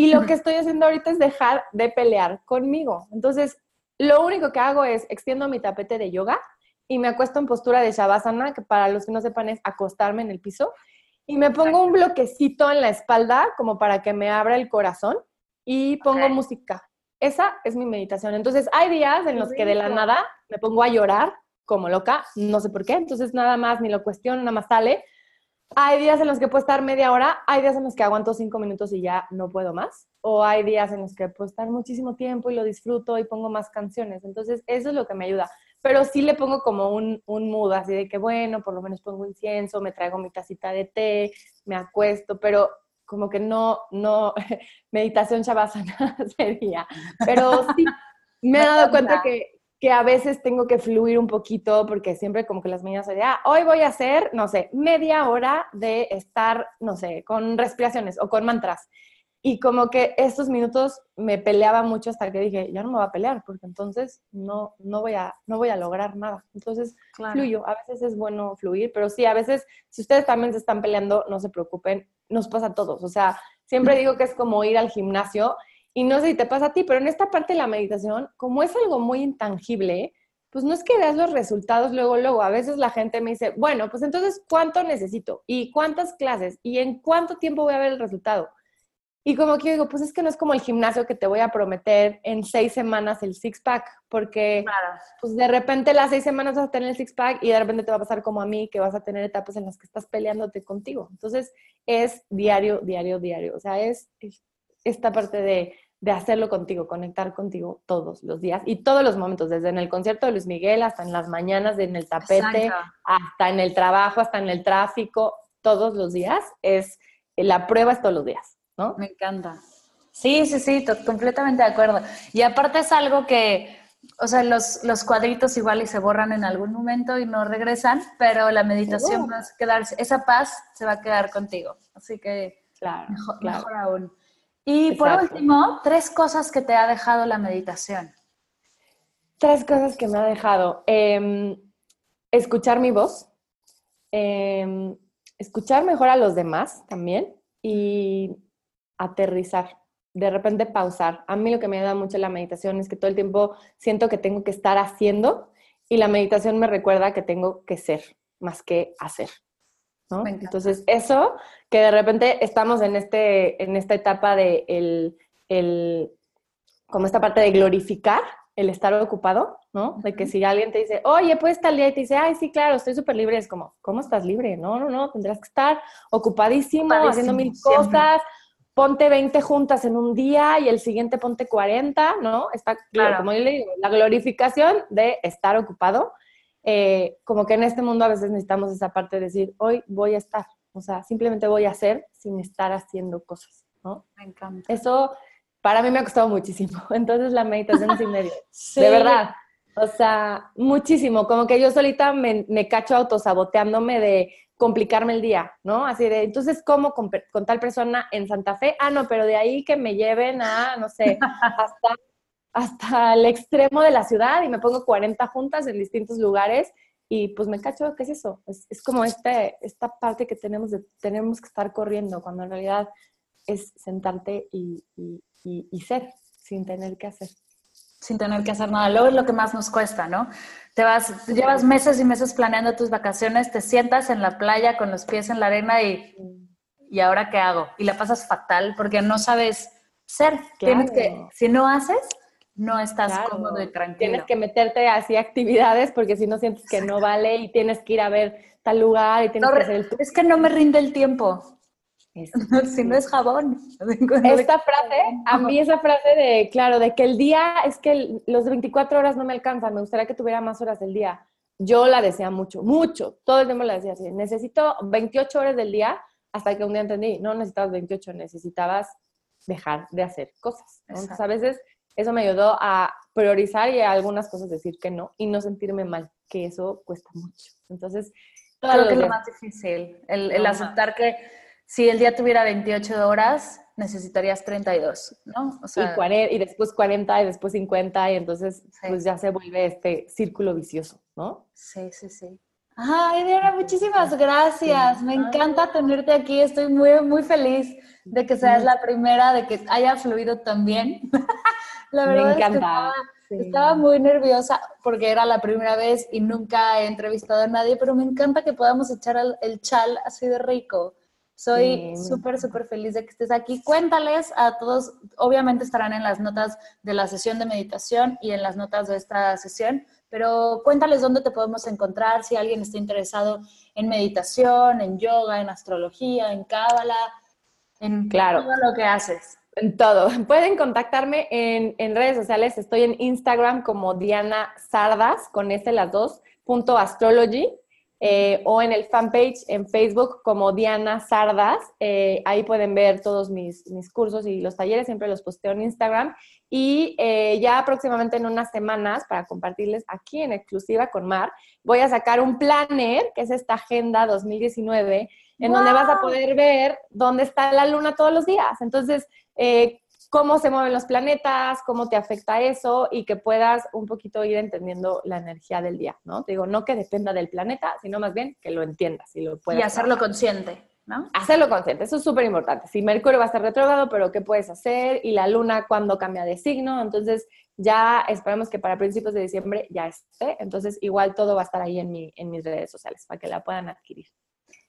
Y lo que estoy haciendo ahorita es dejar de pelear conmigo. Entonces, lo único que hago es extiendo mi tapete de yoga y me acuesto en postura de Shavasana, que para los que no sepan es acostarme en el piso, y me pongo un bloquecito en la espalda como para que me abra el corazón y pongo música. Esa es mi meditación. Entonces, hay días en los que de la nada me pongo a llorar como loca, no sé por qué, entonces nada más ni lo cuestiono, nada más sale. Hay días en los que puedo estar media hora, hay días en los que aguanto cinco minutos y ya no puedo más, o hay días en los que puedo estar muchísimo tiempo y lo disfruto y pongo más canciones. Entonces, eso es lo que me ayuda pero sí le pongo como un, un mood así de que, bueno, por lo menos pongo incienso, me traigo mi tacita de té, me acuesto, pero como que no, no, meditación shavasana sería. Pero sí, me he dado cuenta que, que a veces tengo que fluir un poquito porque siempre como que las mañanas soy ah, hoy voy a hacer, no sé, media hora de estar, no sé, con respiraciones o con mantras. Y como que estos minutos me peleaba mucho hasta que dije, ya no me voy a pelear, porque entonces no, no, voy, a, no voy a lograr nada. Entonces, fluyo. A veces es bueno fluir, pero sí, a veces, si ustedes también se están peleando, no se preocupen, nos pasa a todos. O sea, siempre digo que es como ir al gimnasio y no sé si te pasa a ti, pero en esta parte de la meditación, como es algo muy intangible, pues no es que veas los resultados luego, luego. A veces la gente me dice, bueno, pues entonces, ¿cuánto necesito? ¿Y cuántas clases? ¿Y en cuánto tiempo voy a ver el resultado? Y como que yo digo, pues es que no es como el gimnasio que te voy a prometer en seis semanas el six-pack, porque pues de repente las seis semanas vas a tener el six-pack y de repente te va a pasar como a mí, que vas a tener etapas en las que estás peleándote contigo. Entonces es diario, diario, diario. O sea, es, esta parte de, de, hacerlo contigo, conectar contigo todos los días y todos los momentos, desde en el concierto de Luis Miguel hasta en las mañanas, en el tapete, hasta en el trabajo, hasta en el tráfico, todos los días. Es, la prueba es todos los días. Me encanta. Sí, sí, sí, completamente de acuerdo. Y aparte es algo que, o sea, los, los cuadritos igual y se borran en algún momento y no regresan, pero la meditación va a quedarse, esa paz se va a quedar contigo. Así que claro, mejor, aún. Y por último, tres cosas que te ha dejado la meditación. Tres cosas que me ha dejado. Em, escuchar mi voz, em, escuchar mejor a los demás también y aterrizar, de repente pausar. A mí lo que me ayuda mucho la meditación es que todo el tiempo siento que tengo que estar haciendo y la meditación me recuerda que tengo que ser más que hacer. ¿No? Entonces, eso, que de repente estamos en, este, en esta etapa de el, el, como esta parte de glorificar el estar ocupado, ¿no? De que si alguien te dice, oye, pues estar día y te dice, ay, sí, claro, estoy súper libre, es como, ¿cómo estás libre? No, no, no, tendrás que estar ocupadísimo, haciendo mil cosas, ponte 20 juntas en un día y el siguiente ponte 40, ¿no? Está, claro. como yo le digo, la glorificación de estar ocupado. Eh, como que en este mundo a veces necesitamos esa parte de decir, hoy voy a estar, o sea, simplemente voy a hacer sin estar haciendo cosas, ¿no? Me encanta. Eso para mí me ha costado muchísimo. Entonces la meditación sin medio. sí. De verdad. O sea, muchísimo. Como que yo solita me, me cacho autosaboteándome de complicarme el día, ¿no? Así de, entonces, ¿cómo con, tal persona en Santa Fe? Ah, no, pero de ahí que me lleven a, no sé, hasta, hasta el extremo de la ciudad y me pongo 40 juntas en distintos lugares y pues me cacho, ¿qué es eso? Es, es como este, esta parte que tenemos de, tenemos que estar corriendo, cuando en realidad es sentarte y, y, y ser sin tener que hacer sin tener que hacer nada. Luego es lo que más nos cuesta, ¿no? Te vas, llevas meses y meses planeando tus vacaciones, te sientas en la playa con los pies en la arena y, ¿y ahora qué hago? Y la pasas fatal porque no sabes ser. Tienes que, si no haces, no estás cómodo y tranquilo. Tienes que meterte así actividades porque si no sientes que no vale y tienes que ir a ver tal lugar y tienes que hacer Es que no me rinde el tiempo. si no es jabón. Esta frase, a mí esa frase de, claro, de que el día es que los 24 horas no me alcanzan, me gustaría que tuviera más horas del día. Yo la decía mucho, mucho, todo el tiempo la decía así, necesito 28 horas del día hasta que un día entendí, no necesitabas 28, necesitabas dejar de hacer cosas. Entonces a veces eso me ayudó a priorizar y a algunas cosas decir que no y no sentirme mal, que eso cuesta mucho. Entonces, Creo que es lo más difícil, el, aceptar que si el día tuviera 28 horas, necesitarías 32, ¿no? O sea, y, y, después 40 y después 50 y entonces pues ya se vuelve este círculo vicioso, ¿no? Sí, sí, sí. Ay, Diana, muchísimas gracias. Me encanta tenerte aquí. Estoy muy, muy feliz de que seas la primera, de que haya fluido tan bien. la verdad Me encanta. Estaba muy nerviosa porque era la primera vez y nunca he entrevistado a nadie, pero me encanta que podamos echar el, chal así de rico. Soy súper, súper feliz de que estés aquí. Cuéntales a todos, obviamente estarán en las notas de la sesión de meditación y en las notas de esta sesión, pero cuéntales dónde te podemos encontrar si alguien está interesado en meditación, en yoga, en astrología, en cábala, en claro. todo lo que haces. En todo. Pueden contactarme en, redes sociales. Estoy en Instagram como Diana Sardas, con este las dos, punto astrology, eh, o en el fanpage en Facebook como Diana Sardas. Eh, ahí pueden ver todos mis, mis, cursos y los talleres, siempre los posteo en Instagram. Y eh, ya próximamente en unas semanas, para compartirles aquí en exclusiva con Mar, voy a sacar un planner, que es esta agenda 2019, en donde vas a poder ver dónde está la luna todos los días. Entonces, eh, cómo se mueven los planetas, cómo te afecta eso y que puedas un poquito ir entendiendo la energía del día, ¿no? Te digo, no que dependa del planeta, sino más bien que lo entiendas y lo puedas. Y hacerlo consciente. ¿No? Hacerlo consciente, eso es súper importante. Si Mercurio va a estar retrógrado, pero ¿qué puedes hacer? Y la luna cuando cambia de signo, entonces ya esperamos que para principios de diciembre ya esté, entonces igual todo va a estar ahí en, mi, en mis redes sociales para que la puedan adquirir.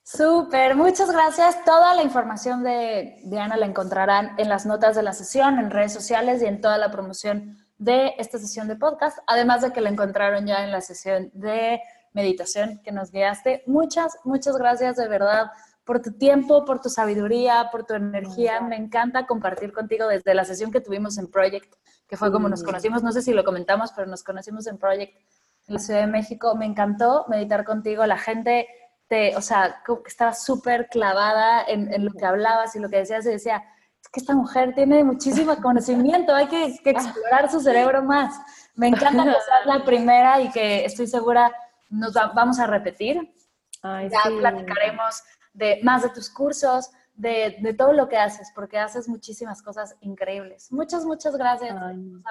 Súper, muchas gracias. Toda la información de Diana la encontrarán en las notas de la sesión, en redes sociales y en toda la promoción de esta sesión de podcast, además de que la encontraron ya en la sesión de meditación que nos guiaste. Muchas, muchas gracias de verdad por tu tiempo, por tu sabiduría, por tu energía. Me encanta compartir contigo desde la sesión que tuvimos en Project, que fue como nos conocimos, no sé si lo comentamos, pero nos conocimos en Project en la Ciudad de México. Me encantó meditar contigo. La gente o sea, que estaba súper clavada en, lo que hablabas y lo que decías y decía, es que esta mujer tiene muchísimo conocimiento, hay que, explorar su cerebro más. Me encanta que seas la primera y que estoy segura nos vamos a repetir. ya platicaremos de más de tus cursos, de, todo lo que haces, porque haces muchísimas cosas increíbles. Muchas, muchas gracias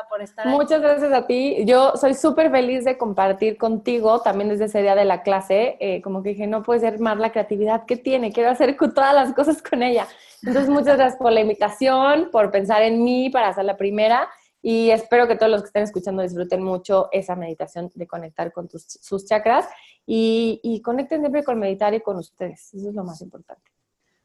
por estar Muchas gracias a ti. Yo soy súper feliz de compartir contigo también desde ese día de la clase. Eh, como que dije, no puede ser más la creatividad que tiene, quiero hacer todas las cosas con ella. Entonces, muchas gracias por la invitación, por pensar en mí para hacer la primera. Y espero que todos los que estén escuchando disfruten mucho esa meditación de conectar con sus chakras y, y conecten siempre con meditar y con ustedes. Eso es lo más importante.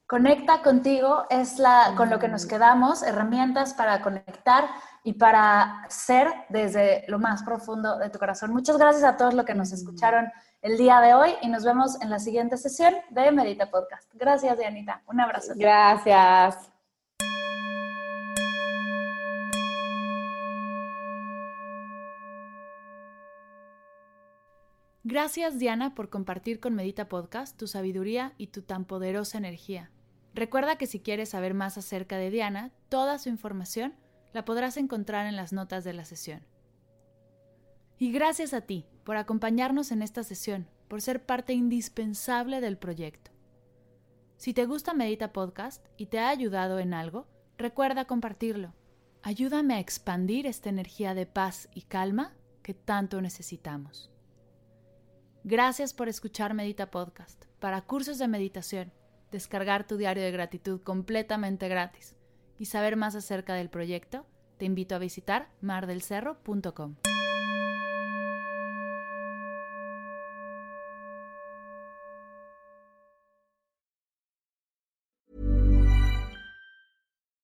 Conecta contigo es la, con lo que nos quedamos, herramientas para conectar y para ser desde lo más profundo de tu corazón. Muchas gracias a todos los que nos escucharon el día de hoy y nos vemos en la siguiente sesión de Medita Podcast. Gracias, Dianita. Un abrazo. Gracias. Gracias Diana por compartir con Medita Podcast tu sabiduría y tu tan poderosa energía. Recuerda que si quieres saber más acerca de Diana, toda su información la podrás encontrar en las notas de la sesión. Y gracias a ti por acompañarnos en esta sesión, por ser parte indispensable del proyecto. Si te gusta Medita Podcast y te ha ayudado en algo, recuerda compartirlo. Ayúdame a expandir esta energía de paz y calma que tanto necesitamos. Gracias por escuchar Medita Podcast. Para cursos de meditación, descargar tu diario de gratitud completamente gratis y saber más acerca del proyecto, te invito a visitar mardelcerro.com.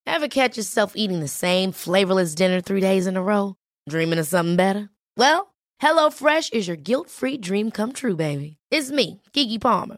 Ever catch yourself eating the same flavorless dinner three days in a row? Dreaming of something better? Well, HelloFresh is your guilt-free dream come true, baby. It's me, Kiki Palmer.